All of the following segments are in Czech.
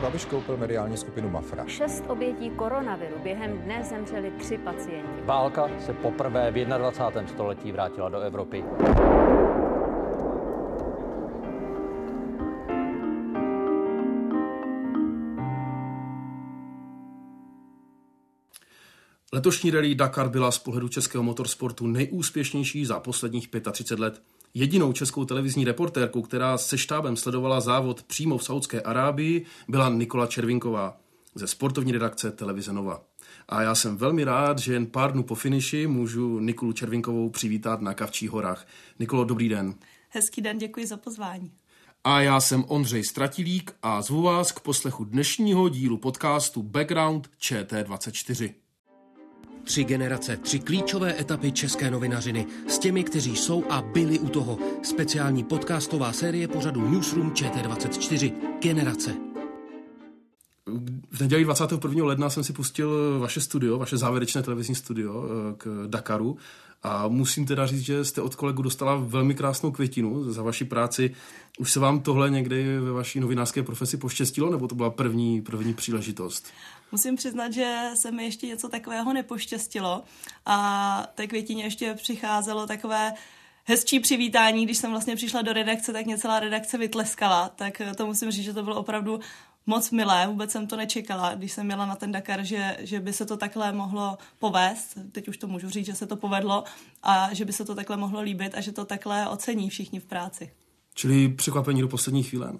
Andrej Babiš koupil mediální skupinu Mafra. Šest obětí koronaviru. Během dne zemřeli tři pacienti. Válka se poprvé v 21. století vrátila do Evropy. Letošní rally Dakar byla z pohledu českého motorsportu nejúspěšnější za posledních 35 let. Jedinou českou televizní reportérkou, která se štábem sledovala závod přímo v Saudské Arábii, byla Nikola Červinková ze sportovní redakce Televize Nova. A já jsem velmi rád, že jen pár dnů po finiši můžu Nikolu Červinkovou přivítat na Kavčích horách. Nikolo, dobrý den. Hezký den, děkuji za pozvání. A já jsem Ondřej Stratilík a zvu vás k poslechu dnešního dílu podcastu Background ČT24. Tři generace, tři klíčové etapy české novinařiny s těmi, kteří jsou a byli u toho. Speciální podcastová série pořadu Newsroom ČT24. Generace. V neděli 21. ledna jsem si pustil vaše studio, vaše závěrečné televizní studio eh, k Dakaru a musím teda říct, že jste od kolegu dostala velmi krásnou květinu za vaši práci. Už se vám tohle někdy ve vaší novinářské profesi poštěstilo, nebo to byla první, první příležitost? Musím přiznat, že se mi ještě něco takového nepoštěstilo a té květině ještě přicházelo takové hezčí přivítání, když jsem vlastně přišla do redakce, tak mě celá redakce vytleskala, tak to musím říct, že to bylo opravdu moc milé, vůbec jsem to nečekala, když jsem měla na ten Dakar, že, že by se to takhle mohlo povést, teď už to můžu říct, že se to povedlo a že by se to takhle mohlo líbit a že to takhle ocení všichni v práci. Čili překvapení do poslední chvíle.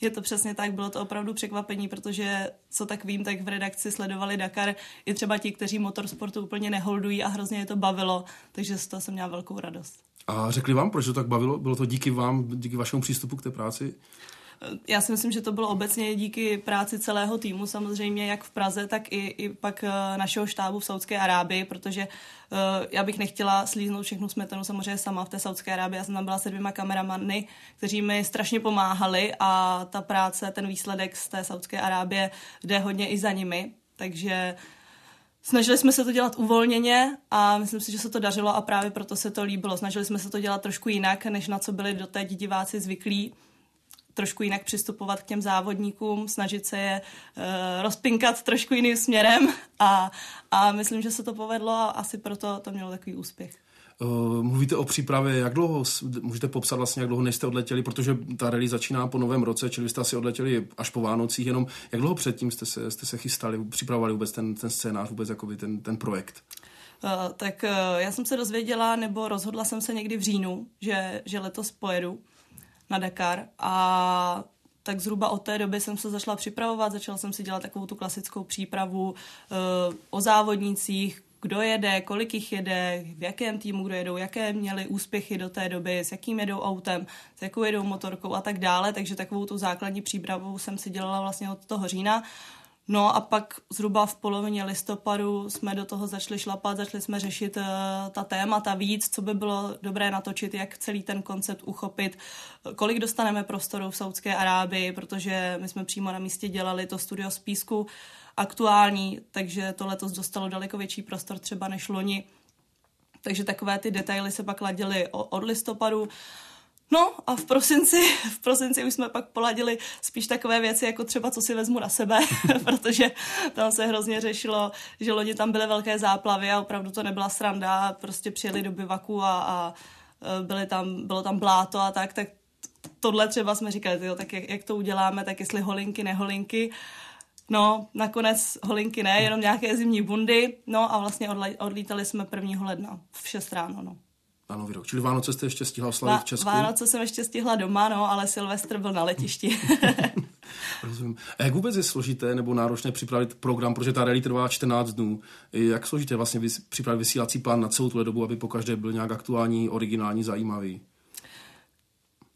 Je to přesně tak, bylo to opravdu překvapení, protože co tak vím, tak v redakci sledovali Dakar i třeba ti, kteří motorsportu úplně neholdují a hrozně je to bavilo, takže z toho jsem měla velkou radost. A řekli vám, proč to tak bavilo? Bylo to díky vám, díky vašemu přístupu k té práci? Já si myslím, že to bylo obecně díky práci celého týmu, samozřejmě jak v Praze, tak i, i pak eh, našeho štábu v Saudské Arábii, protože uh, já bych nechtěla slíznout všechnu smetanu samozřejmě sama v té Saudské Arábii. Já jsem tam byla se dvěma kameramany, kteří mi strašně pomáhali a ta práce, ten výsledek z té Saudské Arábie jde hodně i za nimi, takže Snažili jsme se to dělat uvolněně a myslím si, že se to dařilo a právě proto se to líbilo. Snažili jsme se to dělat trošku jinak, než na co byli doteď diváci zvyklí trošku jinak přistupovat k těm závodníkům, snažit se je uh, rozpinkat trošku jiným směrem a, a myslím, že se to povedlo a asi proto to mělo takový úspěch. Uh, mluvíte o přípravě, jak dlouho, můžete popsat vlastně, jak dlouho nejste odletěli, protože ta rally začíná po novém roce, čili jste asi odletěli až po Vánocích, jenom jak dlouho předtím jste se, jste se chystali, připravovali vůbec ten, ten scénář, vůbec jakoby ten, ten projekt? Uh, tak uh, já jsem se dozvěděla, nebo rozhodla jsem se někdy v říjnu, že, že letos pojedu na Dakar a tak zhruba od té doby jsem se začala připravovat, začala jsem si dělat takovou tu klasickou přípravu uh, o závodnících, kdo jede, kolik jich jede, v jakém týmu kdo jedou, jaké měli úspěchy do té doby, s jakým jedou autem, s jakou jedou motorkou a tak dále, takže takovou tu základní přípravu jsem si dělala vlastně od toho října. No a pak zhruba v polovině listopadu jsme do toho začali šlapat, začali jsme řešit uh, ta témata víc, co by bylo dobré natočit, jak celý ten koncept uchopit, kolik dostaneme prostoru v Saudské Arábii, protože my jsme přímo na místě dělali to studio z písku aktuální, takže to letos dostalo daleko větší prostor třeba než loni. Takže takové ty detaily se pak ladily od listopadu. No a v prosinci, v prosinci už jsme pak poladili spíš takové věci, jako třeba co si vezmu na sebe, protože tam se hrozně řešilo, že loni tam byly velké záplavy a opravdu to nebyla sranda, prostě přijeli do bivaku a, a e, byly tam, bylo tam bláto a tak, tak tohle třeba jsme říkali, tyjo, tak jak, jak to uděláme, tak jestli holinky, neholinky. No, nakonec holinky ne, jenom nějaké zimní bundy, no a vlastně odlítali jsme 1. ledna v 6 ráno, no na nový rok. Čili Vánoce jste ještě stihla slavit v Česku? Vánoce jsem ještě stihla doma, no, ale Silvestr byl na letišti. Rozumím. A jak vůbec je složité nebo náročné připravit program, protože ta rally trvá 14 dnů. Jak složité vlastně připravit vysílací plán na celou tu dobu, aby po každé byl nějak aktuální, originální, zajímavý?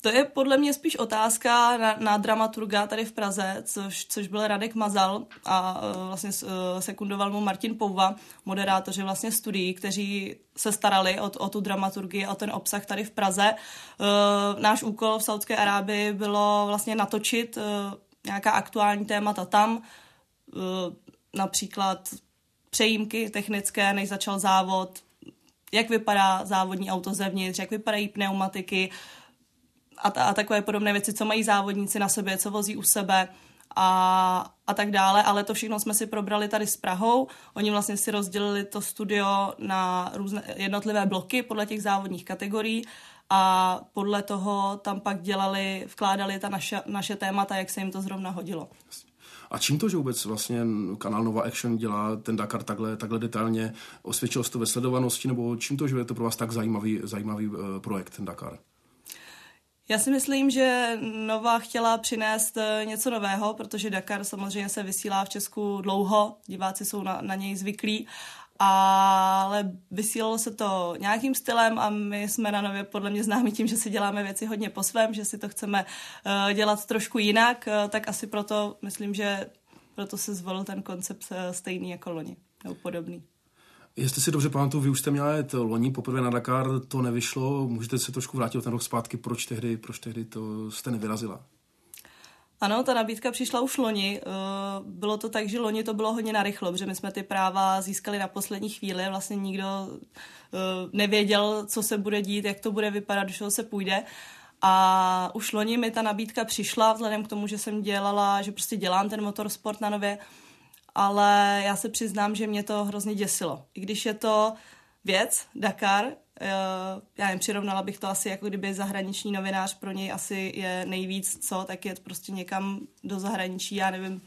To je podle mě spíš otázka na, na dramaturga tady v Praze, což, což byl Radek Mazal a uh, vlastně uh, sekundoval mu Martin Pouva, moderátoři vlastně studií, kteří se starali o, o tu dramaturgii, o ten obsah tady v Praze. Uh, náš úkol v Saudské Arábii bylo vlastně natočit uh, nějaká aktuální témata tam, uh, například přejímky technické, než začal závod, jak vypadá závodní auto zevnitř, jak vypadají pneumatiky, a, a takové podobné věci, co mají závodníci na sobě, co vozí u sebe a, a tak dále, ale to všechno jsme si probrali tady s Prahou. Oni vlastně si rozdělili to studio na různé jednotlivé bloky podle těch závodních kategorií a podle toho tam pak dělali, vkládali ta naše, naše témata, jak se jim to zrovna hodilo. A čím to, že vůbec vlastně kanál Nova Action dělá ten Dakar takhle, takhle detailně? Osvědčilo se to ve sledovanosti, nebo čím to, že je to pro vás tak zajímavý, zajímavý uh, projekt, ten Dakar? Já si myslím, že Nova chtěla přinést eh, něco nového, protože Dakar samozřejmě se vysílá v Česku dlouho, diváci jsou na, na něj zvyklí, ale vysílalo se to nějakým stylem a my jsme na Nově podle mě známi tím, že si děláme věci hodně po svém, že si to chceme uh, dělat trošku jinak, uh, tak asi proto myslím, že proto se zvolil ten koncept stejný jako loni, nebo podobný. Jestli si dobře pamatuju, vy už jste měla jet loni poprvé na Dakar, to nevyšlo, můžete se trošku vrátit o ten rok zpátky, proč tehdy, proč tehdy to jste nevyrazila? Ano, ta nabídka přišla už loni. Eh, bylo to tak, že loni to bylo hodně narychlo, protože my jsme ty práva získali na poslední chvíli. Vlastně nikdo eh, nevěděl, co se bude dít, jak to bude vypadat, do se půjde. A už loni mi ta nabídka přišla, vzhledem k tomu, že jsem dělala, že prostě dělám ten motorsport na nově, ale já se přiznám, že mě to hrozně děsilo. I když je to věc, Dakar, eh, já nevím, přirovnala bych to asi jako kdyby zahraniční novinář pro něj asi je nejvíc co, tak je prostě někam do zahraničí, já nevím,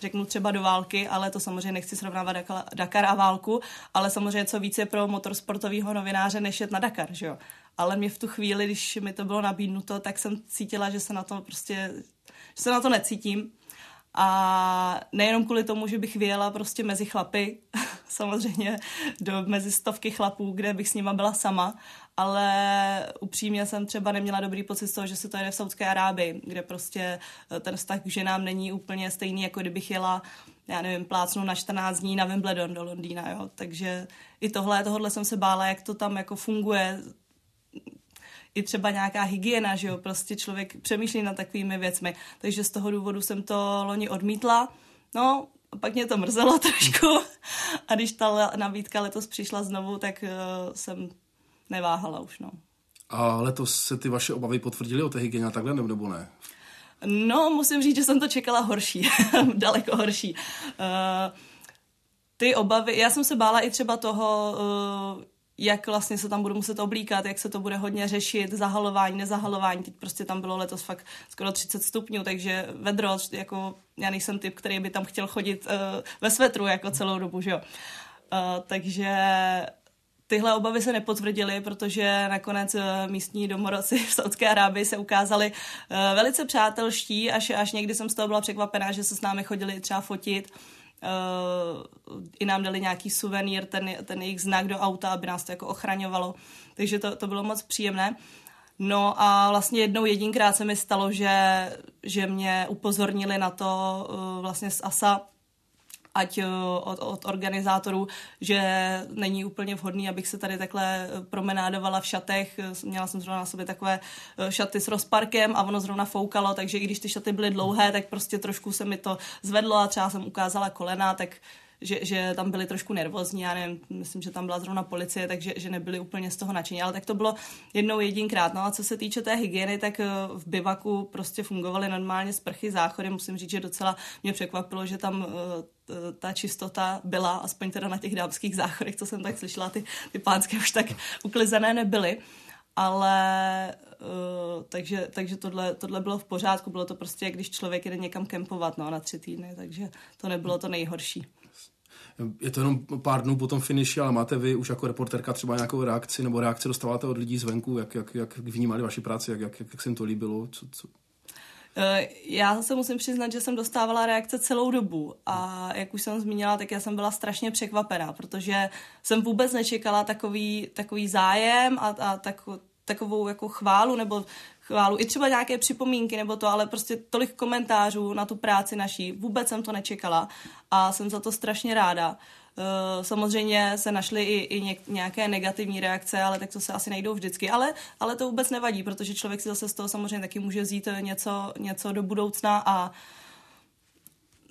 řeknu třeba do války, ale to samozřejmě nechci srovnávat Dakar a válku, ale samozřejmě co víc je pro motorsportového novináře, než jet na Dakar, že jo. Ale mě v tu chvíli, když mi to bylo nabídnuto, tak jsem cítila, že se na to prostě, že se na to necítím a nejenom kvůli tomu, že bych vyjela prostě mezi chlapy, samozřejmě do mezi stovky chlapů, kde bych s nima byla sama, ale upřímně jsem třeba neměla dobrý pocit z toho, že se to jede v Saudské Arábii, kde prostě eh, ten vztah k ženám není úplně stejný, jako kdybych jela já nevím, plácnu na 14 dní na Wimbledon do Londýna, jo. Takže i tohle, tohle jsem se bála, jak to tam jako funguje, i třeba nějaká hygiena, že jo, prostě člověk přemýšlí nad takovými věcmi. Takže z toho důvodu jsem to loni odmítla. No, a pak mě to mrzelo trošku a když ta nabídka letos přišla znovu, tak uh, jsem neváhala už, no. A letos se ty vaše obavy potvrdily o té hygieně takhle, nebo ne? No, musím říct, že jsem to čekala horší, daleko horší. Uh, ty obavy, já jsem se bála i třeba toho, uh, jak vlastně se tam budu muset oblíkat, jak se to bude hodně řešit, zahalování, nezahalování. Teď prostě tam bylo letos fakt skoro 30 stupňů, takže vedro, jako já nejsem typ, který by tam chtěl chodit uh, ve svetru jako celou dobu, že jo. Uh, takže tyhle obavy se nepotvrdily, protože nakonec eh, místní domorodci v Saudské Arábii se ukázali velice přátelští, až, až někdy jsem z toho byla překvapená, že se s námi chodili třeba fotit uh, i nám dali nějaký suvenýr, ten, ten jejich znak do auta, aby nás to jako ochraňovalo. Takže to, to bylo moc příjemné. No a vlastně jednou jedinkrát se mi stalo, že, že mě upozornili na to uh, vlastně z ASA, ať eh, od, od organizátorů, že není úplně vhodný, abych se tady takhle eh, promenádovala v šatech. Měla jsem zrovna na sobě takové eh, šaty s rozparkem a ono zrovna foukalo, takže i když ty šaty byly dlouhé, tak prostě trošku se mi to zvedlo a třeba jsem ukázala kolena, tak že, že tam byli trošku nervózní, já nevím, myslím, že tam byla zrovna policie, takže že nebyli úplně z toho nadšení, ale tak to bylo jednou jedinkrát. No a co se týče té hygieny, tak eh, v bivaku prostě fungovaly normálně sprchy, záchody, musím říct, že docela mě překvapilo, že tam eh, ta čistota byla, aspoň teda na těch dámských záchodech, co jsem tak slyšela, ty, ty pánské už tak uklizené nebyly. Ale uh, takže, takže tohle, tohle bylo v pořádku, bylo to prostě, když člověk jde někam kempovat no, na tři týdny, takže to nebylo to nejhorší je to jenom pár dnů po tom finiši, ale máte vy už jako reporterka třeba nějakou reakci nebo reakci dostáváte od lidí zvenku, jak, jak, jak vnímali vaši práci, jak, jak, jak se jim to líbilo? Co, co? Eh, já se musím přiznat, že jsem dostávala reakce celou dobu a jak už jsem zmínila, tak já jsem byla strašně překvapená, protože jsem vůbec nečekala takový, takový zájem a, a tak, takovou jako chválu nebo chválu, i třeba nějaké připomínky nebo to, ale prostě tolik komentářů na tu práci naší, vůbec jsem to nečekala a jsem za to strašně ráda. Eh, samozřejmě se našly i, i nějaké negativní reakce, ale tak to se asi najdou vždycky. Ale, ale to vůbec nevadí, protože člověk si zase z toho samozřejmě taky může vzít něco, něco do budoucna a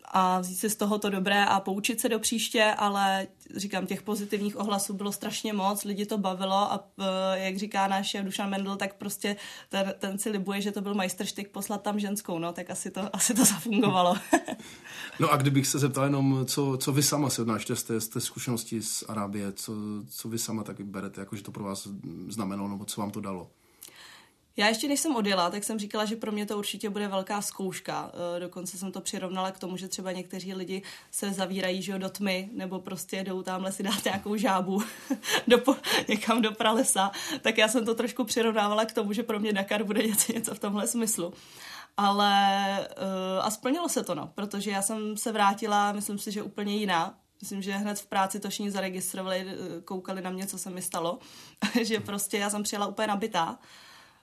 a vzít si z toho to dobré a poučit se do příště, ale říkám, těch pozitivních ohlasů bylo strašně moc, lidi to bavilo a e, jak říká náš Dušan Mendel, tak prostě ten, ten si libuje, že to byl majstrštyk poslat tam ženskou, no, tak asi to, asi to zafungovalo. no a kdybych se zeptal jenom, co, co vy sama si odnášíte z té, z té zkušenosti z Arábie, co, co vy sama taky berete, jakože to pro vás znamenalo, nebo co vám to dalo? Já ještě než jsem odjela, tak jsem říkala, že pro mě to určitě bude velká zkouška. E, dokonce jsem to přirovnala k tomu, že třeba někteří lidi se zavírají že do tmy, nebo prostě jdou tamhle si dát nějakou žábu do, někam do pralesa. Tak já jsem to trošku přirovnávala k tomu, že pro mě Dakar bude něco, něco v tomhle smyslu. Ale uh, a splnilo se to, no, protože já jsem se vrátila, myslím si, že úplně jiná. Myslím, že hned v práci to všichni zaregistrovali, e, koukali na mě, co se mi stalo. že prostě já jsem přijela úplně nabitá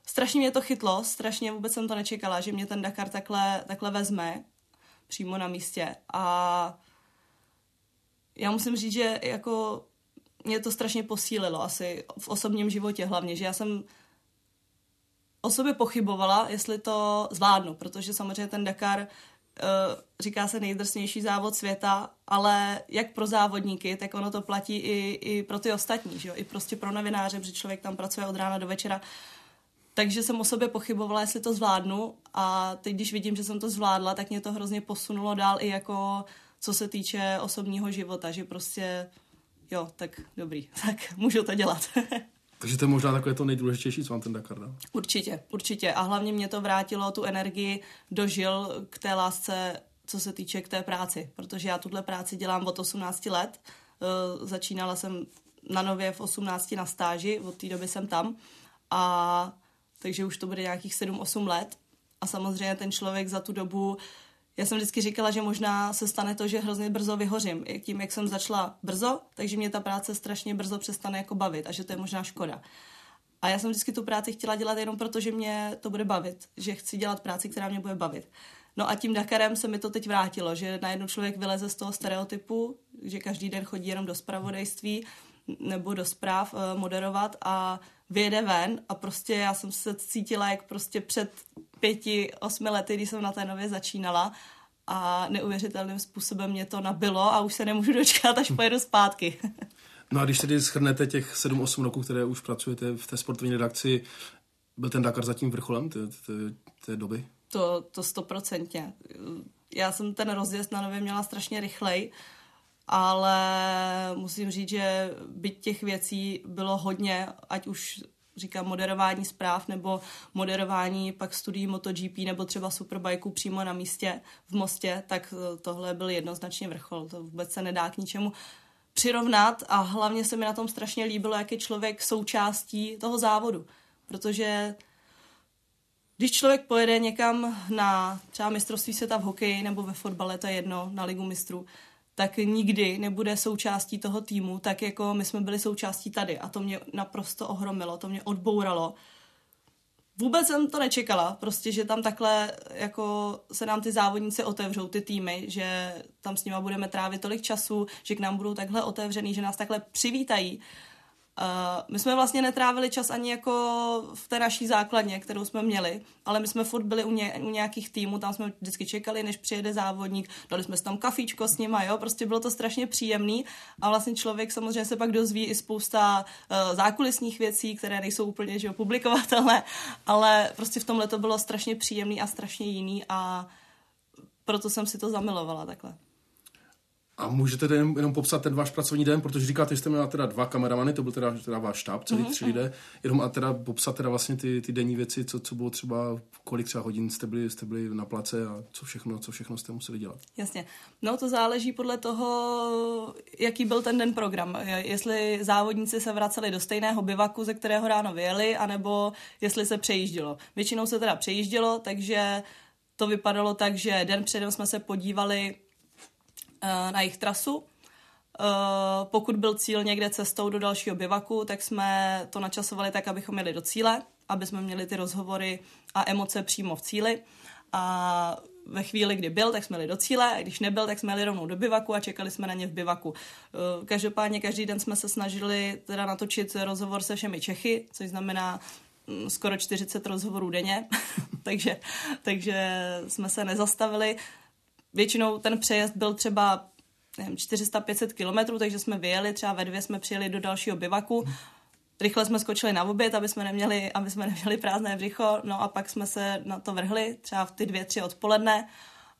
strašně mě to chytlo, strašně vůbec jsem to nečekala, že mě ten Dakar takhle, takhle vezme přímo na místě a já musím říct, že jako mě to strašně posílilo asi v osobním životě hlavně, že já jsem o sobě pochybovala, jestli to zvládnu, protože samozřejmě ten Dakar uh, říká se nejdrsnější závod světa, ale jak pro závodníky, tak ono to platí i, i pro ty ostatní, že jo? i prostě pro novináře, protože člověk tam pracuje od rána do večera takže jsem o sobě pochybovala, jestli to zvládnu a teď, když vidím, že jsem to zvládla, tak mě to hrozně posunulo dál i jako co se týče osobního života, že prostě jo, tak dobrý, tak můžu to dělat. Takže to je možná takové to nejdůležitější, co vám ten Dakar dal. Určitě, určitě. A hlavně mě to vrátilo tu energii dožil k té lásce, co se týče k té práci. Protože já tuhle práci dělám od 18 let. Uh, začínala jsem na nově v 18 na stáži, od té doby jsem tam. A takže už to bude nějakých 7-8 let. A samozřejmě ten člověk za tu dobu, já jsem vždycky říkala, že možná se stane to, že hrozně brzo vyhořím. Tím, jak jsem začala brzo, takže mě ta práce strašně brzo přestane jako bavit a že to je možná škoda. A já jsem vždycky tu práci chtěla dělat jenom proto, že mě to bude bavit, že chci dělat práci, která mě bude bavit. No a tím Dakarem se mi to teď vrátilo, že najednou člověk vyleze z toho stereotypu, že každý den chodí jenom do spravodajství nebo do zpráv uh, moderovat a vyjede ven a prostě já jsem se cítila jak prostě před pěti, osmi lety, když jsem na té nově začínala a neuvěřitelným způsobem mě to nabilo a už se nemůžu dočkat, až pojedu zpátky. No a když tedy schrnete těch 7-8 roků, které už pracujete v té sportovní redakci, byl ten Dakar zatím vrcholem té, té, té doby? To, to stoprocentně. Já jsem ten rozjezd na nově měla strašně rychlej, ale musím říct, že byť těch věcí bylo hodně, ať už říkám moderování zpráv nebo moderování pak studií MotoGP nebo třeba Superbikeu přímo na místě v Mostě, tak tohle byl jednoznačně vrchol. To vůbec se nedá k ničemu přirovnat a hlavně se mi na tom strašně líbilo, jak je člověk součástí toho závodu. Protože když člověk pojede někam na třeba mistrovství světa v hokeji nebo ve fotbale, to je jedno, na ligu mistrů, tak nikdy nebude součástí toho týmu, tak jako my jsme byli součástí tady. A to mě naprosto ohromilo, to mě odbouralo. Vůbec jsem to nečekala, prostě, že tam takhle jako se nám ty závodníci otevřou, ty týmy, že tam s nima budeme trávit tolik času, že k nám budou takhle otevřený, že nás takhle přivítají. Uh, my jsme vlastně netrávili čas ani jako v té naší základně, kterou jsme měli, ale my jsme furt byli u, ně, u nějakých týmů, tam jsme vždycky čekali, než přijede závodník, dali jsme si tam kafíčko s nima, jo, prostě bylo to strašně příjemný a vlastně člověk samozřejmě se pak dozví i spousta uh, zákulisních věcí, které nejsou úplně že jo, publikovatelné, ale prostě v tomhle to bylo strašně příjemný a strašně jiný a proto jsem si to zamilovala takhle. A můžete jenom, jenom popsat ten váš pracovní den, protože říkáte, že jste měla teda dva kameramany, to byl teda, teda váš štáb, celý mm-hmm. tři lidé, jenom a teda popsat teda vlastně ty, ty denní věci, co, co bylo třeba, kolik třeba hodin jste byli, jste byli na place a co všechno, co všechno jste museli dělat. Jasně. No to záleží podle toho, jaký byl ten den program. Jestli závodníci se vraceli do stejného bivaku, ze kterého ráno vyjeli, anebo jestli se přejíždělo. Většinou se teda přejíždělo, takže to vypadalo tak, že den předem jsme se podívali na jejich trasu. Eh, pokud byl cíl někde cestou do dalšího bivaku, tak jsme to načasovali tak, abychom jeli do cíle. aby jsme měli ty rozhovory a emoce přímo v cíli. A ve chvíli, kdy byl, tak jsme jeli do cíle, a když nebyl, tak jsme jeli rovnou do bivaku a čekali jsme na ně v bivaku. Eh, každopádně každý den jsme se snažili teda natočit rozhovor se všemi Čechy, což znamená mm, skoro 40 rozhovorů denně, takže, takže jsme se nezastavili. Většinou ten přejezd byl třeba 400-500 kilometrů, takže jsme vyjeli, třeba ve dvě jsme přijeli do dalšího bivaku, rychle jsme skočili na oběd, aby jsme neměli, aby jsme neměli prázdné břicho, no a pak jsme se na to vrhli, třeba v ty dvě, tři odpoledne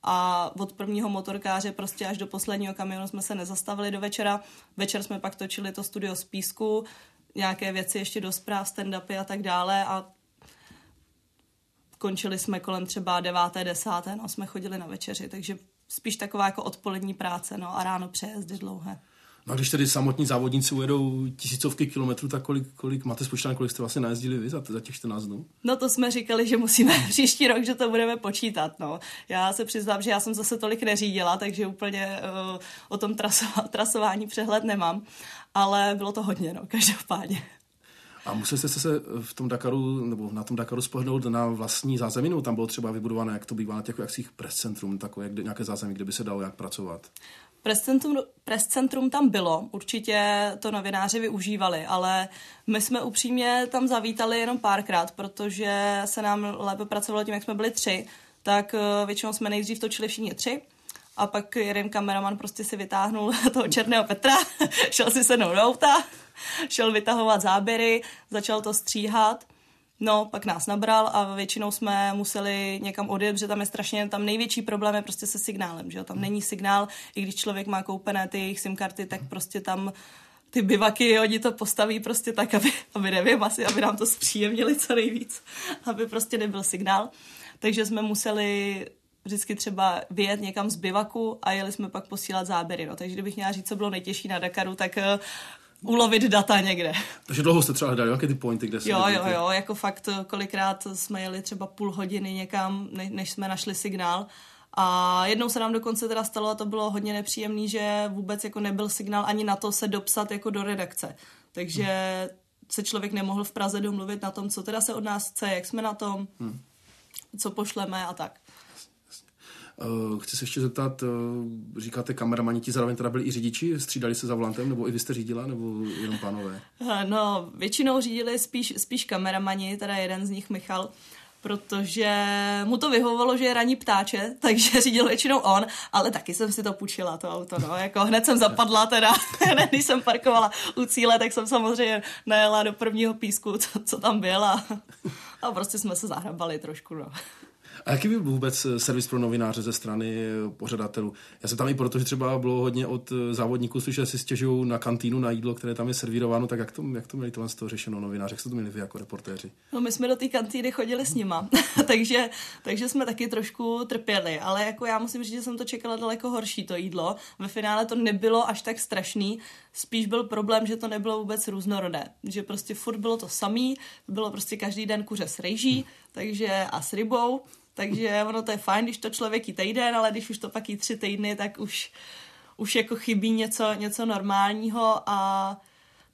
a od prvního motorkáře prostě až do posledního kamionu jsme se nezastavili do večera. Večer jsme pak točili to studio z písku, nějaké věci ještě do zpráv, stand-upy a tak dále a končili jsme kolem třeba deváté, desáté, no jsme chodili na večeři, takže spíš taková jako odpolední práce, no a ráno přejezdy dlouhé. No a když tedy samotní závodníci ujedou tisícovky kilometrů, tak kolik, kolik máte spočítané, kolik jste vlastně najezdili vy za, za těch 14 dnů? No to jsme říkali, že musíme příští rok, že to budeme počítat. No. Já se přiznám, že já jsem zase tolik neřídila, takže úplně uh, o tom trasování přehled nemám, ale bylo to hodně, no, každopádně. A museli jste se v tom Dakaru, nebo na tom Dakaru spohnout na vlastní zázemí, nebo tam bylo třeba vybudované, jak to bývá na těch jakých press centrum, takové jak, nějaké zázemí, kde by se dalo jak pracovat? Press centrum, press centrum tam bylo, určitě to novináři využívali, ale my jsme upřímně tam zavítali jenom párkrát, protože se nám lépe pracovalo tím, jak jsme byli tři, tak eh, většinou jsme nejdřív točili všichni tři, a pak jeden kameraman prostě si vytáhnul toho černého Petra, šel si se do auta, šel vytahovat záběry, začal to stříhat No, pak nás nabral a většinou jsme museli někam odjet, protože tam je strašně, tam největší problém je prostě se signálem, že jo? Tam není signál, i když člověk má koupené ty jejich SIM karty, tak prostě tam ty bivaky, oni to postaví prostě tak, aby, aby nevím, asi, aby nám to zpříjemnili co nejvíc, aby prostě nebyl signál. Takže jsme museli vždycky třeba vyjet někam z bivaku a jeli jsme pak posílat záběry. No. Takže kdybych měla říct, co bylo nejtěžší na Dakaru, tak eh, ulovit data někde. Takže dlouho jste třeba hledali, jaké ty pointy, kde se Jo, jo, jo, jako fakt kolikrát jsme jeli třeba půl hodiny někam, než jsme našli signál. A jednou se nám dokonce teda stalo, a to bylo hodně nepříjemné, že vůbec jako nebyl signál ani na to se dopsat jako do redakce. Takže hmm. se člověk nemohl v Praze domluvit na tom, co teda se od nás chce, jak jsme na tom, hmm. co pošleme a tak. Uh, chci se ještě zeptat, uh, říkáte kameramani, ti zároveň teda byli i řidiči, střídali se za volantem, nebo i vy jste řídila, nebo jenom pánové? No, většinou řídili spíš, spíš kameramani, teda jeden z nich Michal, protože mu to vyhovovalo, že je raní ptáče, takže řídil většinou on, ale taky jsem si to půjčila, to auto, no, jako hned jsem zapadla teda, hned když jsem parkovala u cíle, tak jsem samozřejmě najela do prvního písku, co, co tam byl a, a prostě jsme se zahrabali trošku, no. A jaký byl vůbec eh, servis pro novináře ze strany eh, pořadatelů? Já se tam i proto, že třeba bylo hodně od eh, závodníků že si stěžují na kantýnu, na jídlo, které tam je servírováno, tak jak to, jak to měli to z toho řešeno novináři? Jak jste to měli vy jako reportéři? No my jsme do té kantýny chodili s nima, takže, takže jsme taky trošku trpěli, ale jako já musím říct, že jsem to čekala daleko horší to jídlo. Ve finále to nebylo až tak strašný, spíš byl problém, že to nebylo vůbec různorodé, že prostě furt bylo to samý, bylo prostě každý den kuře s rejží, takže a s rybou, takže ono to je fajn, když to člověk jí týden, ale když už to pak jí tři týdny, tak už, už jako chybí něco, něco normálního a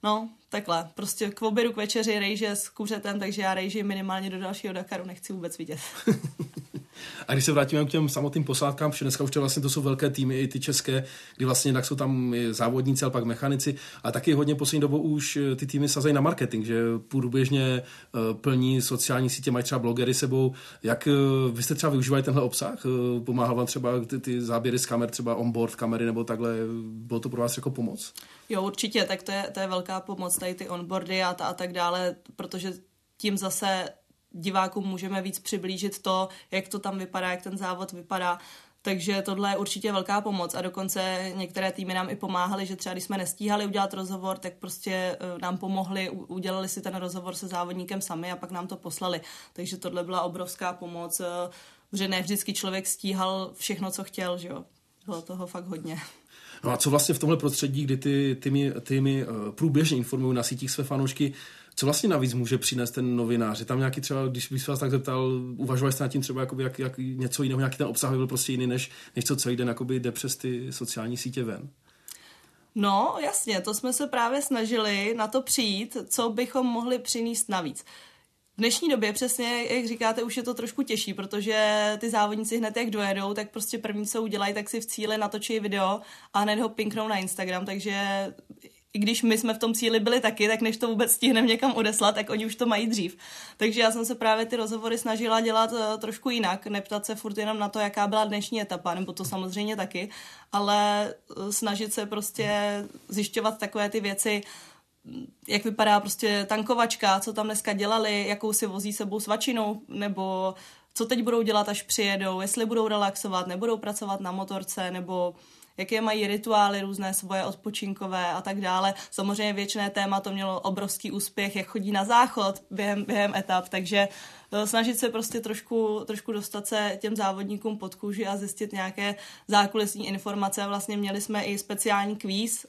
no, takhle. Prostě k obědu, k večeři rejže s kuřetem, takže já rejži minimálně do dalšího Dakaru nechci vůbec vidět. A když se vrátíme k těm samotným posádkám, protože dneska už to vlastně to jsou velké týmy, i ty české, kdy vlastně jednak jsou tam závodníci, ale pak mechanici. A taky hodně poslední dobou už eh, ty týmy sazejí na marketing, že průběžně eh, plní sociální sítě, mají třeba blogery sebou. Jak eh, vy jste třeba využívali tenhle obsah? Pomáhal vám třeba ty, ty záběry z kamer, třeba onboard kamery nebo takhle? Bylo to pro vás jako pomoc? Jo, určitě, tak to je, to je velká pomoc, tady ty onboardy a, ta, a tak dále, protože tím zase divákům můžeme víc přiblížit to, jak to tam vypadá, jak ten závod vypadá. Takže tohle je určitě velká pomoc a dokonce některé týmy nám i pomáhaly, že třeba když jsme nestíhali udělat rozhovor, tak prostě e, nám pomohli, udělali si ten rozhovor se závodníkem sami a pak nám to poslali. Takže tohle byla obrovská pomoc, e, že ne vždycky člověk stíhal všechno, co chtěl, že jo. Bylo toho fakt hodně. No a co vlastně v tomhle prostředí, kdy ty týmy, týmy e, průběžně informují na sítích své fanoušky, co vlastně navíc může přinést ten novinář? Je tam nějaký třeba, když bych se vás tak zeptal, uvažovali jste nad tím třeba, jakoby, jak, jak něco jiného, nějaký ten obsah by byl prostě jiný, než, než co celý den jakoby jde přes ty sociální sítě ven? No, jasně, to jsme se právě snažili na to přijít, co bychom mohli přinést navíc. v dnešní době přesně, jak říkáte, už je to trošku těžší, protože ty závodníci hned jak dojedou, tak prostě první, co udělají, tak si v cíli natočí video a hned ho pinknou na Instagram, takže i když my jsme v tom cíli byli taky, tak než to vůbec stihneme někam odeslat, tak oni už to mají dřív. Takže já jsem se právě ty rozhovory snažila dělat uh, trošku jinak, neptat se furt jenom na to, jaká byla dnešní etapa, nebo to samozřejmě taky, ale uh, snažit se prostě zjišťovat takové ty věci, jak vypadá prostě tankovačka, co tam dneska dělali, jakou si vozí sebou svačinou, nebo co teď budou dělat, až přijedou, jestli budou relaxovat, nebudou pracovat na motorce, nebo jaké mají rituály různé svoje odpočinkové a tak dále. Samozřejmě věčné téma to mělo obrovský úspěch, jak chodí na záchod během, během etap, takže e, snažit se prostě trošku, trošku dostat se těm závodníkům pod kůži a zjistit nějaké zákulisní informace. Vlastně měli jsme i speciální kvíz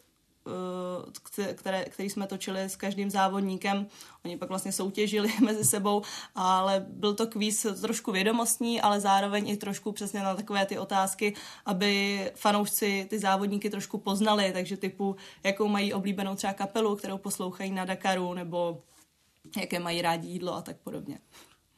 které, který jsme točili s každým závodníkem. Oni pak vlastně soutěžili mezi sebou, ale byl to kvíz trošku vědomostní, ale zároveň i trošku přesně na takové ty otázky, aby fanoušci ty závodníky trošku poznali, takže typu, jakou mají oblíbenou třeba kapelu, kterou poslouchají na Dakaru, nebo jaké mají rádi jídlo a tak podobně.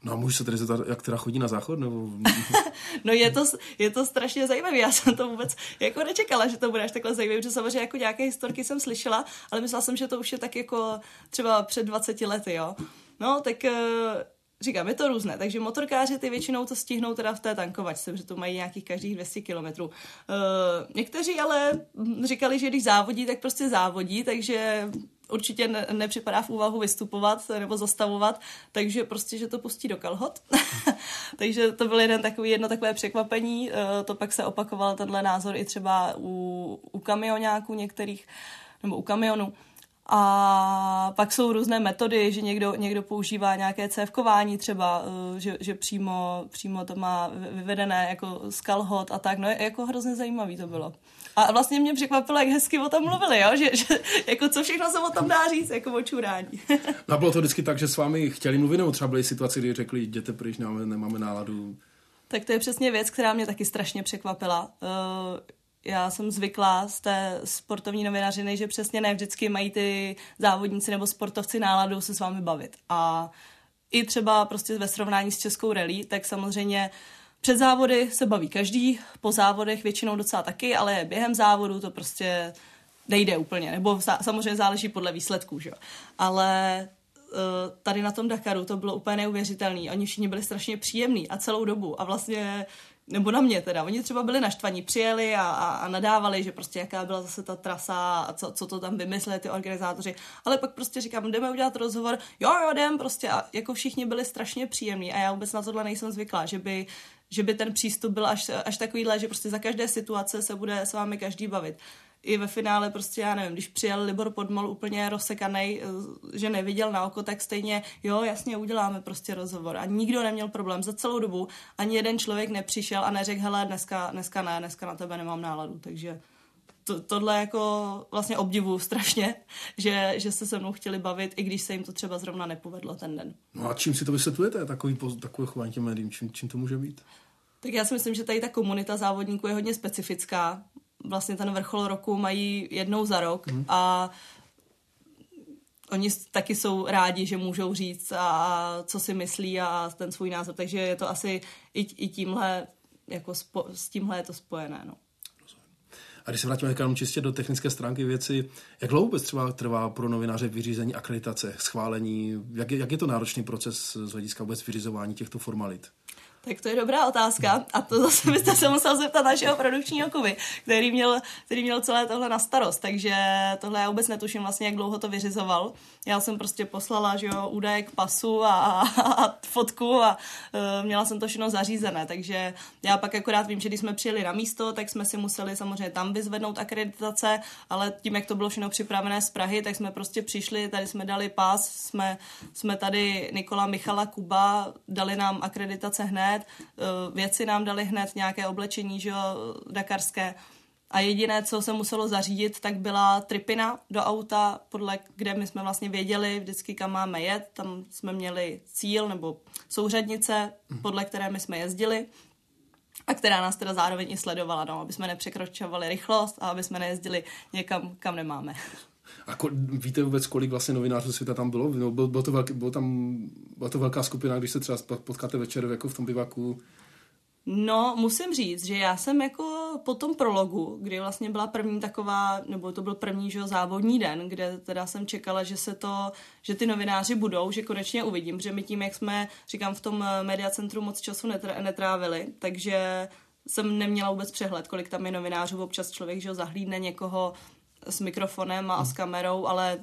No a můžu se tedy zeptat, jak teda chodí na záchod? Nebo... no je to, je to strašně zajímavé. Já jsem to vůbec jako nečekala, že to bude až takhle zajímavé, protože samozřejmě jako nějaké historky jsem slyšela, ale myslela jsem, že to už je tak jako třeba před 20 lety, jo. No, tak eh, říkám, je to různé, takže motorkáři ty většinou to stihnou teda v té tankovačce, protože to mají nějakých každých 200 kilometrů. Uh, někteří ale říkali, že když závodí, tak prostě závodí, takže určitě ne, nepřipadá v úvahu vystupovat nebo zastavovat, takže prostě, že to pustí do kalhot. takže to byl jeden takový, jedno takové překvapení, uh, to pak se opakoval tenhle názor i třeba u, u kamionáků některých, nebo u kamionu. A pak jsou různé metody, že někdo, někdo používá nějaké cévkování třeba, eh, že, že přímo, přímo to má vyvedené jako skalhot a tak. No jako hrozně zajímavý to bylo. A vlastně mě překvapilo, jak hezky o tom mluvili, jo? Že, že jako co všechno se o tom dá říct, jako o čurání. no a bylo to vždycky tak, že s vámi chtěli mluvit, nebo třeba byly situace, kdy řekli, jděte pryč, nemáme, nemáme náladu. Tak to je přesně věc, která mě taky strašně překvapila. Uh, já jsem zvyklá z té sportovní novinařiny, že přesně ne vždycky mají ty závodníci nebo sportovci náladu se s vámi bavit. A i třeba prostě ve srovnání s českou rally, tak samozřejmě před závody se baví každý, po závodech většinou docela taky, ale během závodu to prostě nejde úplně, nebo samozřejmě záleží podle výsledků, že jo. Ale eh, tady na tom Dakaru to bylo úplně neuvěřitelné. Oni všichni byli strašně příjemní a celou dobu. A vlastně nebo na mě teda, oni třeba byli naštvaní, přijeli a, a, a nadávali, že prostě jaká byla zase ta trasa a co, co to tam vymysleli ty organizátoři, ale pak prostě říkám, jdeme udělat rozhovor, jo, jo, jdem, prostě a jako všichni byli strašně příjemní a já vůbec na tohle nejsem zvyklá, že by, že by ten přístup byl až, až takovýhle, že prostě za každé situace se bude s vámi každý bavit. I ve finále prostě, já nevím, když přijel Libor Podmol úplně rozsekaný, eh, že neviděl na oko, tak stejně, jo, jasně, uděláme prostě rozhovor. A nikdo neměl problém za celou dobu, ani jeden člověk nepřišel a neřekl, hele, dneska, dneska ne, dneska na tebe nemám náladu, takže to, tohle jako vlastně obdivu strašně, že, že se se mnou chtěli bavit, i když se jim to třeba zrovna nepovedlo ten den. No a čím si to vysvětlujete, takový, takové chování těm médiím, čím, čím to může být? Tak já si myslím, že tady ta komunita závodníků je hodně specifická vlastně ten vrchol roku mají jednou za rok mm. a oni taky jsou rádi, že můžou říct a co si myslí a ten svůj názor, takže je to asi i, i tímhle, jako spo, s tímhle je to spojené, no. A když se vrátíme jenom čistě do technické stránky věci, jak dlouho vůbec třeba trvá pro novináře vyřízení akreditace, schválení, jak je, jak je to náročný proces z hlediska vůbec vyřizování těchto formalit? Tak to je dobrá otázka. A to zase byste se musel zeptat našeho produkčního kovy, který měl, který měl celé tohle na starost, takže tohle já vůbec netuším vlastně, jak dlouho to vyřizoval. Já jsem prostě poslala, že jo, údaje k pasu a, a, a fotku a uh, měla jsem to všechno zařízené, takže já pak akorát vím, že když jsme přijeli na místo, tak jsme si museli samozřejmě tam vyzvednout akreditace, ale tím, jak to bylo všechno připravené z Prahy, tak jsme prostě přišli, tady jsme dali pas, jsme, jsme tady Nikola Michala Kuba, dali nám akreditace hned, hned, eh, věci nám dali hned, nějaké oblečení, že jo, dakarské. A jediné, co se muselo zařídit, tak byla tripina do auta, podle kde my jsme vlastně věděli vždycky, kam máme jet. Tam jsme měli cíl nebo souřadnice, mhm. podle které my jsme jezdili a která nás teda zároveň i sledovala, no, aby jsme nepřekročovali rychlost a aby jsme nejezdili někam, kam nemáme. A ko, víte vůbec, kolik vlastně novinářů světa tam bylo? No, bylo, bylo, to velký, bylo tam, byla to velká skupina, když se třeba potkáte večer jako v tom bivaku? No, musím říct, že já jsem jako po tom prologu, kdy vlastně byla první taková, nebo to byl první že, závodní den, kde teda jsem čekala, že se to, že ty novináři budou, že konečně uvidím, že my tím, jak jsme, říkám, v tom mediacentru moc času netrávili, takže jsem neměla vůbec přehled, kolik tam je novinářů, občas člověk, že zahlídne někoho s mikrofonem a s kamerou, ale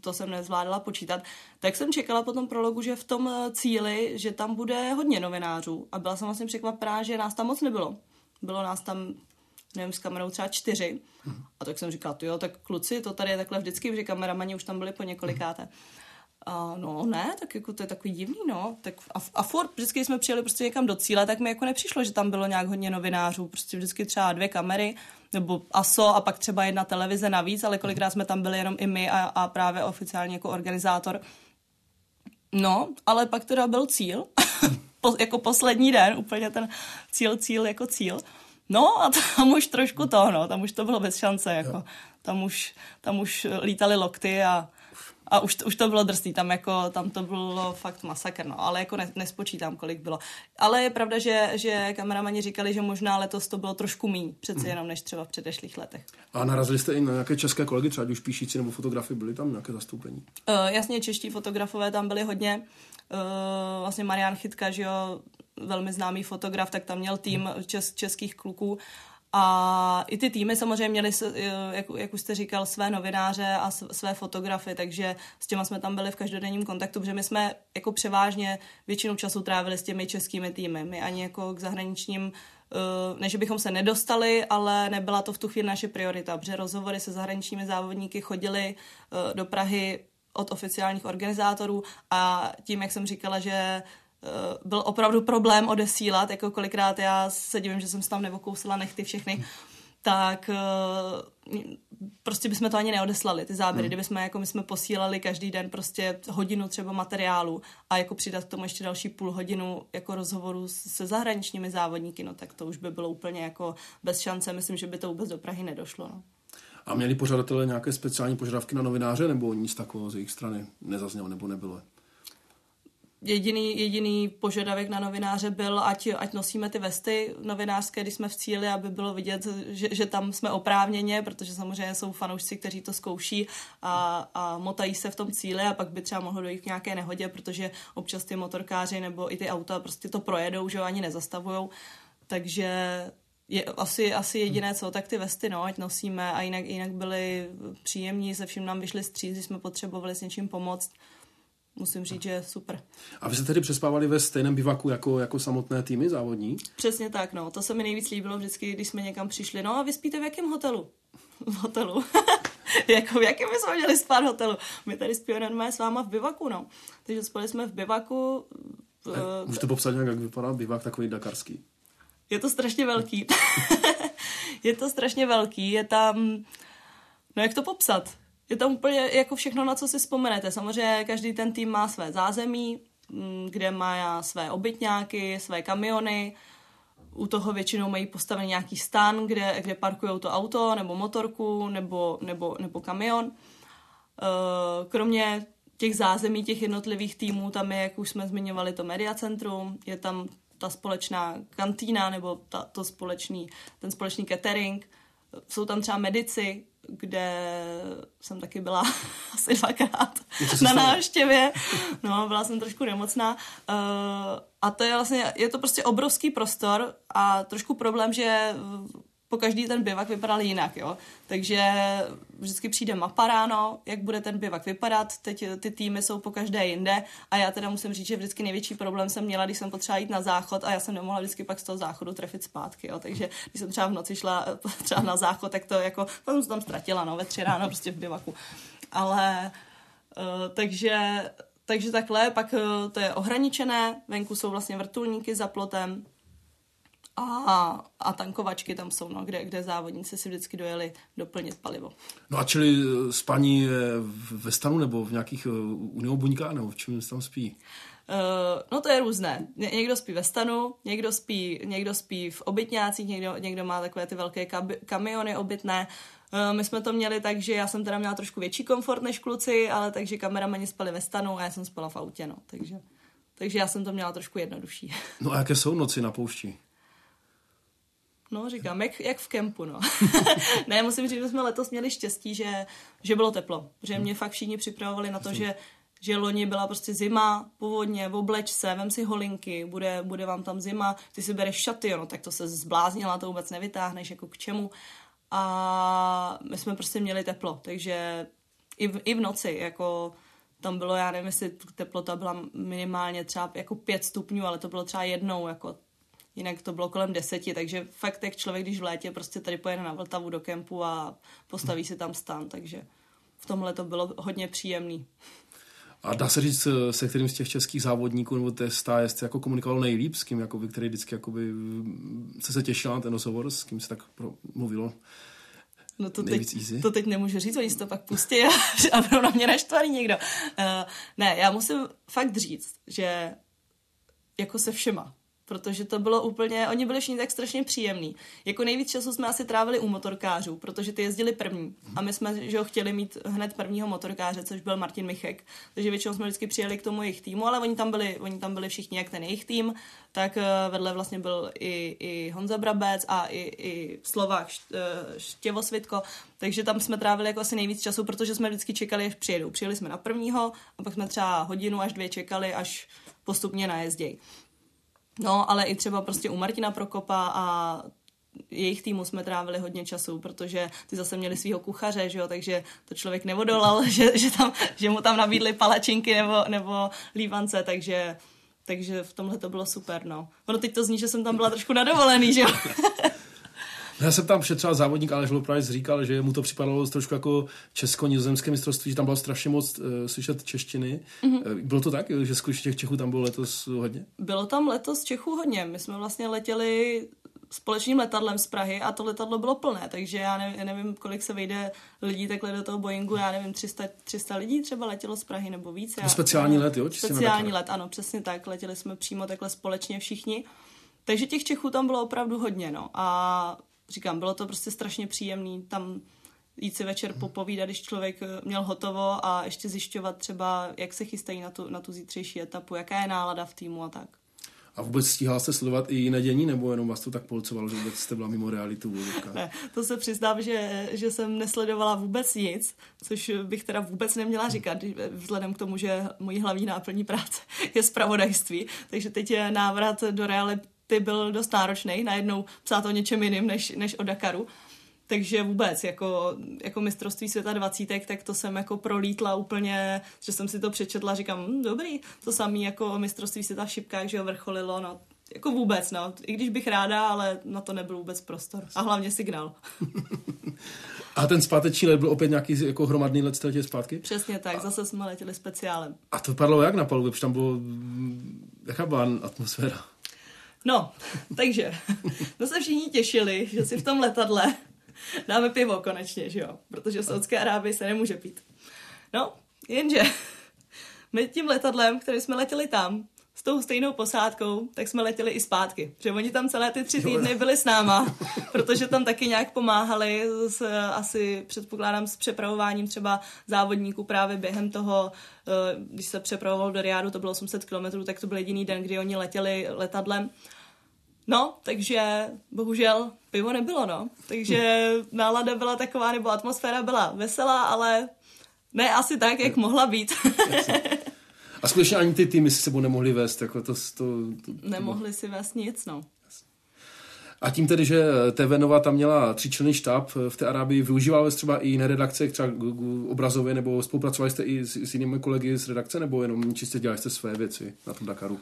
to jsem nezvládala počítat, tak jsem čekala po tom prologu, že v tom eh, cíli, že tam bude hodně novinářů a byla jsem vlastně překvapená, že nás tam moc nebylo. Bylo nás tam, nevím, s kamerou třeba čtyři. A tak jsem říkala, jo, tak kluci, to tady je takhle vždycky, že kameramani už tam byli po několikáté. A no ne, tak jako to je takový divný, no. Tak a, a furt, vždycky jsme přijeli prostě někam do cíle, tak mi jako nepřišlo, že tam bylo nějak hodně novinářů. Prostě vždycky třeba dvě kamery, nebo ASO a pak třeba jedna televize navíc, ale kolikrát jsme tam byli jenom i my a, a právě oficiálně jako organizátor. No, ale pak teda byl cíl, po, jako poslední den, úplně ten cíl, cíl jako cíl. No a tam už trošku to, no, tam už to bylo bez šance, jako. Tam už, tam už lítali lokty a a už, už to bylo drsný, tam jako, tam to bylo fakt masakr, no, ale jako ne, nespočítám, kolik bylo. Ale je pravda, že, že kameramani říkali, že možná letos to bylo trošku míň, přece mhm. jenom než třeba v předešlých letech. A narazili jste i na nějaké české kolegy, třeba už píšící nebo fotografy, byly tam nějaké zastoupení? Uh, jasně, čeští fotografové tam byli hodně. Uh, vlastně Marian Chytka, že jo, velmi známý fotograf, tak tam měl tým mhm. čes, českých kluků a i ty týmy samozřejmě měly, jak, jak už jste říkal, své novináře a své fotografy, takže s těma jsme tam byli v každodenním kontaktu, protože my jsme jako převážně většinu času trávili s těmi českými týmy. My ani jako k zahraničním eh, ne, že bychom se nedostali, ale nebyla to v tu chvíli naše priorita, protože rozhovory se zahraničními závodníky chodily eh, do Prahy od oficiálních organizátorů a tím, jak jsem říkala, že Eh, byl opravdu problém odesílat, jako kolikrát já se divím, že jsem se tam nevokousila nechty všechny, tak eh, prostě bychom to ani neodeslali, ty záběry, hmm. kdybychom jako my jsme posílali každý den prostě hodinu třeba materiálu a jako přidat k tomu ještě další půl hodinu jako rozhovoru se zahraničními závodníky, no tak to už by bylo úplně jako bez šance, myslím, že by to vůbec do Prahy nedošlo. No. A měli pořadatelé nějaké speciální požadavky na novináře, nebo nic takového z jejich strany nezaznělo, nebo nebylo? Jediný, jediný požadavek na novináře byl, ať, ať nosíme ty vesty novinářské, když jsme v cíli, aby bylo vidět, že, že tam jsme oprávněně, protože samozřejmě jsou fanoušci, kteří to zkouší a, a motají se v tom cíli a pak by třeba mohlo dojít k nějaké nehodě, protože občas ty motorkáři nebo i ty auta prostě to projedou, že ho ani nezastavujou. Takže je asi, asi jediné co, tak ty vesty, no, ať nosíme a jinak, jinak byli příjemní, se vším nám vyšli stříc, když jsme potřebovali s něčím pomoct musím říct, že je super. A vy jste tedy přespávali ve stejném bivaku jako, jako samotné týmy závodní? Přesně tak, no. To se mi nejvíc líbilo vždycky, když jsme někam přišli. No a vy spíte v jakém hotelu? v hotelu. jako v jakém jsme měli spát hotelu? My tady spíme s váma v bivaku, no. Takže spali jsme v bivaku. Uh, Můžete popsat nějak, jak vypadá bivak takový dakarský? Je to strašně velký. je to strašně velký, je tam... No jak to popsat? Je tam úplně jako všechno, na co si vzpomenete. Samozřejmě každý ten tým má své zázemí, mm, kde má své obytňáky, své kamiony, u toho většinou mají postavený nějaký stan, kde, kde parkují to auto, nebo motorku, nebo, nebo, nebo kamion. Eh, kromě těch zázemí, těch jednotlivých týmů, tam je, jak už jsme zmiňovali, to mediacentrum, je tam ta společná kantýna, nebo ta, to společný, ten společný catering, jsou tam třeba medici, kde jsem taky byla asi dvakrát na návštěvě. No, byla jsem trošku nemocná. Uh, a to je vlastně, je to prostě obrovský prostor a trošku problém, že po každý ten bivak vypadal jinak, jo. Takže vždycky přijde mapa ráno, jak bude ten bivak vypadat, teď ty týmy jsou po každé jinde a já teda musím říct, že vždycky největší problém jsem měla, když jsem potřeba jít na záchod a já jsem nemohla vždycky pak z toho záchodu trefit zpátky, jo. Takže když jsem třeba v noci šla třeba na záchod, tak to jako, jsem se tam ztratila, no, ve tři ráno prostě v bivaku. Ale, uh, takže takže takhle, pak to je ohraničené, venku jsou vlastně vrtulníky za plotem, a, a tankovačky tam jsou, no, kde, kde závodníci si vždycky dojeli doplnit palivo. No a čili eh, spaní ve stanu nebo v nějakých eh, uniobuňkách, nebo v čem tam spí? Uh, no to je různé. Ně, někdo spí ve stanu, někdo spí, někdo spí v obytňácích, někdo, někdo má takové ty velké kab, kamiony obytné. Eh, my jsme to měli tak, že já jsem teda měla trošku větší komfort než kluci, ale takže kameramani spali ve stanu a já jsem spala v autě, no, takže, takže já jsem to měla trošku jednodušší. No a jaké jsou noci na poušti? No, říkám, jak, jak v kempu, no. ne, musím říct, že jsme letos měli štěstí, že, že bylo teplo. Že mě fakt všichni připravovali na to, že, že loni byla prostě zima, původně, v oblečce, vem si holinky, bude, bude vám tam zima, ty si bereš šaty, no, tak to se zbláznila, to vůbec nevytáhneš, jako k čemu. A my jsme prostě měli teplo, takže i v, i v noci, jako tam bylo, já nevím, jestli teplota byla minimálně třeba jako pět stupňů, ale to bylo třeba jednou, jako jinak to bylo kolem deseti, takže fakt jak člověk, když v létě prostě tady pojede na Vltavu do kempu a postaví si tam stan, takže v tomhle to bylo hodně příjemný. A dá se říct, se kterým z těch českých závodníků nebo té stáje jste jako komunikoval nejlíp, s kým, jakoby, který vždycky jakoby, se se těšil na ten rozhovor, s kým se tak mluvilo? No to teď, to teď nemůžu říct, oni si to pak pustí a, a budou na mě naštvaný někdo. Uh, ne, já musím fakt říct, že jako se všema, protože to bylo úplně, oni byli všichni tak strašně příjemní. Jako nejvíc času jsme asi trávili u motorkářů, protože ty jezdili první a my jsme, že ho chtěli mít hned prvního motorkáře, což byl Martin Michek, takže většinou jsme vždycky přijeli k tomu jejich týmu, ale oni tam byli, oni tam byli všichni, jak ten jejich tým, tak eh, vedle vlastně byl i, i Honza Brabec a i, i Slovák eh, Štěvosvitko, takže tam jsme trávili jako asi nejvíc času, protože jsme vždycky čekali, až přijedou. Přijeli jsme na prvního a pak jsme třeba hodinu až dvě čekali, až postupně najezdějí. No, ale i třeba prostě u Martina Prokopa a jejich týmu jsme trávili hodně času, protože ty zase měli svého kuchaře, že jo, takže to člověk nevodolal, že, že, tam, že mu tam nabídli palačinky nebo, nebo lívance, takže, takže v tomhle to bylo super, no. Ono teď to zní, že jsem tam byla trošku nadovolený, že jo. Já se tam že třeba závodník Aleš Loprice říkal, že mu to připadalo trošku jako česko-nizozemské mistrovství, že tam bylo strašně moc uh, slyšet češtiny. Mm-hmm. Bylo to tak, že těch Čechů tam bylo letos hodně? Bylo tam letos Čechů hodně. My jsme vlastně letěli společným letadlem z Prahy a to letadlo bylo plné, takže já nevím, nevím kolik se vejde lidí takhle do toho Boeingu, já nevím, 300, 300 lidí třeba letělo z Prahy nebo víc. Já, speciální let, jo? Speciální let, ano, přesně tak, letěli jsme přímo takhle společně všichni. Takže těch Čechů tam bylo opravdu hodně, no. A říkám, bylo to prostě strašně příjemný tam jít si večer popovídat, když člověk eh, měl hotovo a ještě zjišťovat třeba, jak se chystají na tu, na tu zítřejší etapu, jaká je nálada v týmu a tak. A vůbec stíhala jste sledovat i jiné dění, nebo jenom vás to tak polcovalo, že vůbec jste byla mimo realitu? ne, to se přiznám, že, že jsem nesledovala vůbec nic, což bych teda vůbec neměla říkat, vzhledem k tomu, že mojí hlavní náplní práce je zpravodajství. Takže teď je návrat do reality ty byl dost náročný, najednou psát o něčem jiným než, než o Dakaru. Takže vůbec, jako, jako mistrovství světa dvacítek, tak to jsem jako prolítla úplně, že jsem si to přečetla, říkám, hm, dobrý, to samý jako mistrovství světa v šipkách, že ho vrcholilo, no, jako vůbec, no, i když bych ráda, ale na to nebyl vůbec prostor. A hlavně signál. A ten zpáteční let byl opět nějaký jako hromadný let jste zpátky? Přesně tak, a... zase jsme letěli speciálem. A to padlo jak na palubě, protože tam bylo, jaká byla atmosféra? No, takže, to se všichni těšili, že si v tom letadle dáme pivo konečně, že jo? Protože v Saudské Arábii se nemůže pít. No, jenže my tím letadlem, který jsme letěli tam, s tou stejnou posádkou, tak jsme letěli i zpátky. Že oni tam celé ty tři týdny byli s náma, protože tam taky nějak pomáhali s, asi předpokládám s přepravováním třeba závodníků právě během toho, eh, když se přepravoval do Riádu, to bylo 800 km, tak to byl jediný den, kdy oni letěli letadlem. No, takže bohužel pivo nebylo, no. Takže nálada byla taková, nebo atmosféra byla veselá, ale ne asi tak, jak mohla být. A skutečně ani ty týmy si sebou nemohli vést, jako to, to, to, to Nemohli si vést nic, no. A tím tedy, že TV Nova tam měla tříčlenný štáb v té Arábii, využívali jste třeba i jiné redakce, třeba obrazově, nebo spolupracovali jste i s, s jinými kolegy z redakce, nebo jenom čistě dělali jste své věci na tom Dakaru?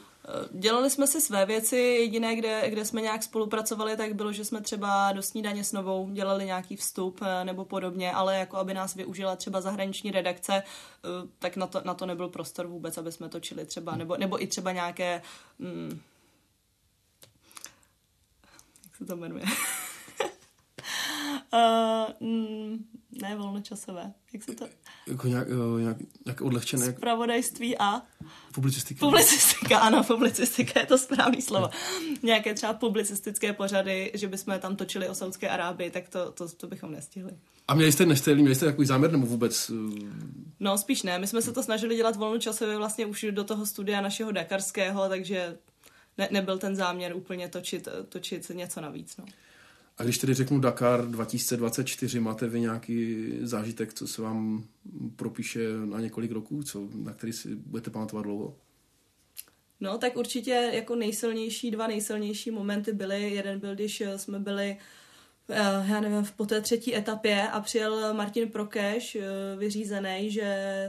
Dělali jsme si své věci, jediné, kde, kde jsme nějak spolupracovali, tak bylo, že jsme třeba do snídaně s novou dělali nějaký vstup eh, nebo podobně, ale jako aby nás využila třeba zahraniční redakce, eh, tak na to, na to nebyl prostor vůbec, aby jsme točili třeba, nebo, nebo i třeba nějaké mm, se to jmenuje? Uh, mm, ne volnočasové. Jak se to? Jako nějak, uh, nějak, nějak odlehčené. Jak... Spravodajství a? Publicistika. Publicistika, ano, publicistika je to správný slovo. Nějaké třeba publicistické pořady, že bychom tam točili o Saudské Arábii, tak to, to, to bychom nestihli. A měli jste, nešte, měli jste takový záměr nebo vůbec? No spíš ne, my jsme se to snažili dělat volnočasově vlastně už do toho studia našeho dakarského, takže ne, nebyl ten záměr úplně točit, točit něco navíc. No. A když tedy řeknu Dakar 2024, máte vy nějaký zážitek, co se vám propíše na několik roků, co, na který si budete pamatovat dlouho? No, tak určitě jako nejsilnější, dva nejsilnější momenty byly. Jeden byl, když jsme byli eh, já nevím, po té třetí etapě a přijel Martin Prokeš, eh, vyřízený, že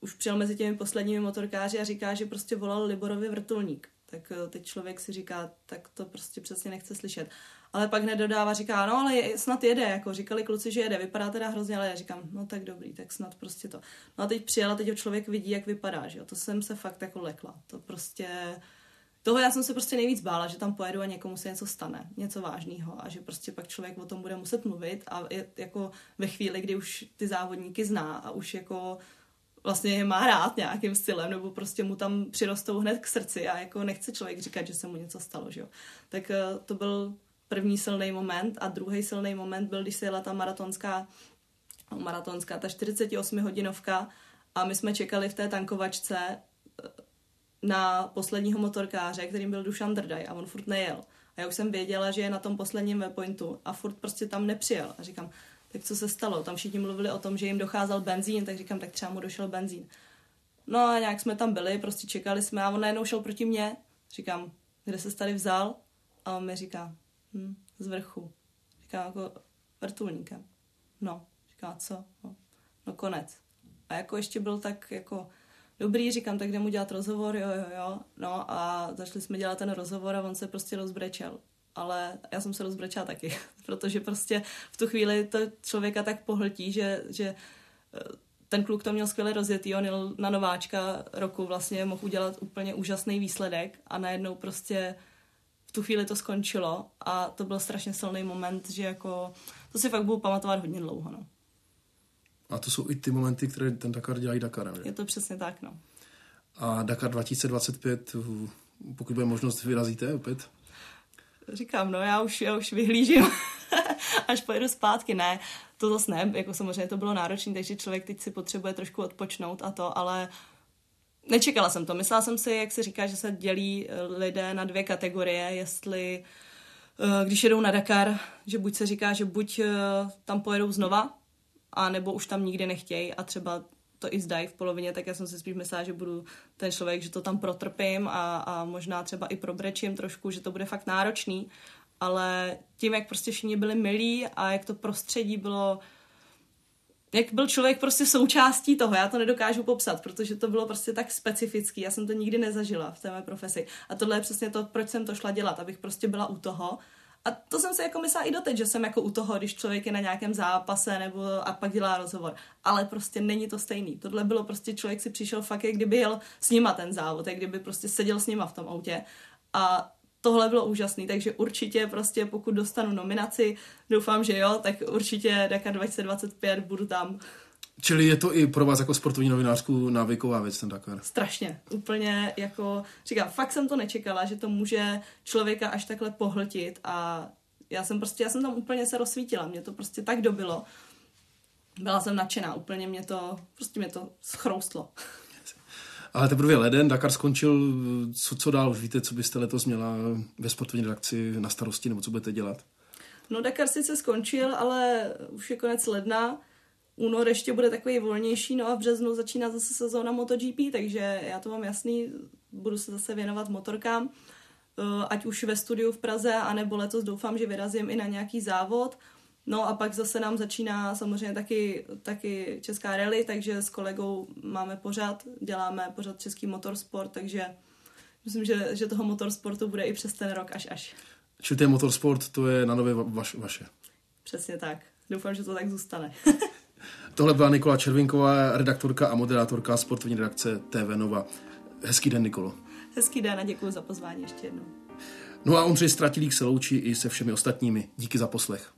už přijel mezi těmi posledními motorkáři a říká, že prostě volal Liborovi vrtulník. Tak eh, teď člověk si říká, tak to prostě přesně nechce slyšet ale pak nedodává, říká, no ale je, snad jede, jako říkali kluci, že jede, vypadá teda hrozně, ale já říkám, no tak dobrý, tak snad prostě to. No a teď přijela, teď ho člověk vidí, jak vypadá, že jo, to jsem se fakt jako lekla, to prostě, toho já jsem se prostě nejvíc bála, že tam pojedu a někomu se něco stane, něco vážného a že prostě pak člověk o tom bude muset mluvit a je jako ve chvíli, kdy už ty závodníky zná a už jako vlastně je má rád nějakým stylem, nebo prostě mu tam přirostou hned k srdci a jako nechce člověk říkat, že se mu něco stalo, že jo. Tak eh, to byl první silný moment a druhý silný moment byl, když se jela ta maratonská, maratonská, ta 48 hodinovka a my jsme čekali v té tankovačce eh, na posledního motorkáře, kterým byl Dušan Drdaj a on furt nejel. A já už jsem věděla, že je na tom posledním waypointu a furt prostě tam nepřijel. A říkám, tak co se stalo? Tam všichni mluvili o tom, že jim docházel benzín, tak říkám, tak třeba mu došel benzín. No a nějak jsme tam byli, prostě čekali jsme a on najednou šel proti mně. Říkám, kde se tady vzal? A on mi říká, hm, z vrchu. Říká jako vrtulníkem. No, říká co? No, no konec. A jako ještě byl tak jako dobrý, říkám, tak jdem udělat rozhovor, jo, jo, jo. No a začali jsme dělat ten rozhovor a on se prostě rozbrečel. Ale já jsem se rozbrečela taky, protože prostě v tu chvíli to člověka tak pohltí, že, že eh, ten kluk to měl skvěle rozjetý, on jel na nováčka roku vlastně, mohl udělat úplně úžasný výsledek a najednou prostě v tu chvíli to skončilo a to byl strašně silný moment, že jako to si fakt budu pamatovat hodně dlouho, no. A to jsou i ty momenty, které ten Dakar dělají Dakar. Je to přesně tak, no. A Dakar 2025, pokud bude možnost, vyrazíte opět? Říkám, no já už, já už vyhlížím, až pojedu zpátky. Ne, to zase ne, jako samozřejmě to bylo náročné, takže člověk teď si potřebuje trošku odpočnout a to, ale Nečekala jsem to. Myslela jsem si, jak se říká, že se dělí eh, lidé na dvě kategorie, jestli eh, když jedou na Dakar, že buď se říká, že buď eh, tam pojedou znova, a nebo už tam nikdy nechtějí a třeba to i zdají v polovině, tak já jsem si spíš myslela, že budu ten člověk, že to tam protrpím a, a možná třeba i probrečím trošku, že to bude fakt náročný, ale tím, jak prostě všichni byli milí a jak to prostředí bylo jak byl člověk prostě součástí toho, já to nedokážu popsat, protože to bylo prostě tak specifický, já jsem to nikdy nezažila v té mé profesi. A tohle je přesně to, proč jsem to šla dělat, abych prostě byla u toho. A to jsem se jako myslela i doteď, že jsem jako u toho, když člověk je na nějakém zápase nebo a pak dělá rozhovor. Ale prostě není to stejný. Tohle bylo prostě, člověk si přišel fakt, jak kdyby jel s nima ten závod, jak kdyby prostě seděl s nima v tom autě. A tohle bylo úžasný, takže určitě prostě pokud dostanu nominaci, doufám, že jo, tak určitě Dakar 2025 budu tam. Čili je to i pro vás jako sportovní novinářku návyková věc ten Dakar? Strašně. Úplně jako, říkám, fakt jsem to nečekala, že to může člověka až takhle pohltit a já jsem prostě, já jsem tam úplně se rozsvítila, mě to prostě tak dobilo. Byla jsem nadšená, úplně mě to, prostě mě to schroustlo. Ale teprve leden, Dakar skončil, co, co dál? Už víte, co byste letos měla ve sportovní redakci na starosti, nebo co budete dělat? No Dakar sice skončil, ale už je konec ledna. Únor ještě bude takový volnější, no a v březnu začíná zase sezóna MotoGP, takže já to mám jasný, budu se zase věnovat motorkám, eh, ať už ve studiu v Praze, anebo letos doufám, že vyrazím i na nějaký závod. No a pak zase nám začíná samozřejmě taky, taky Česká rally, takže s kolegou máme pořád, děláme pořád Český motorsport, takže myslím, že, že toho motorsportu bude i přes ten rok až až. Čili ten motorsport, to je na nové vaš, vaše. Přesně tak. Doufám, že to tak zůstane. Tohle byla Nikola Červinková, redaktorka a moderátorka sportovní redakce TV Nova. Hezký den, Nikolo. Hezký den a děkuji za pozvání ještě jednou. No a Ondřej Stratilík se loučí i se všemi ostatními. Díky za poslech.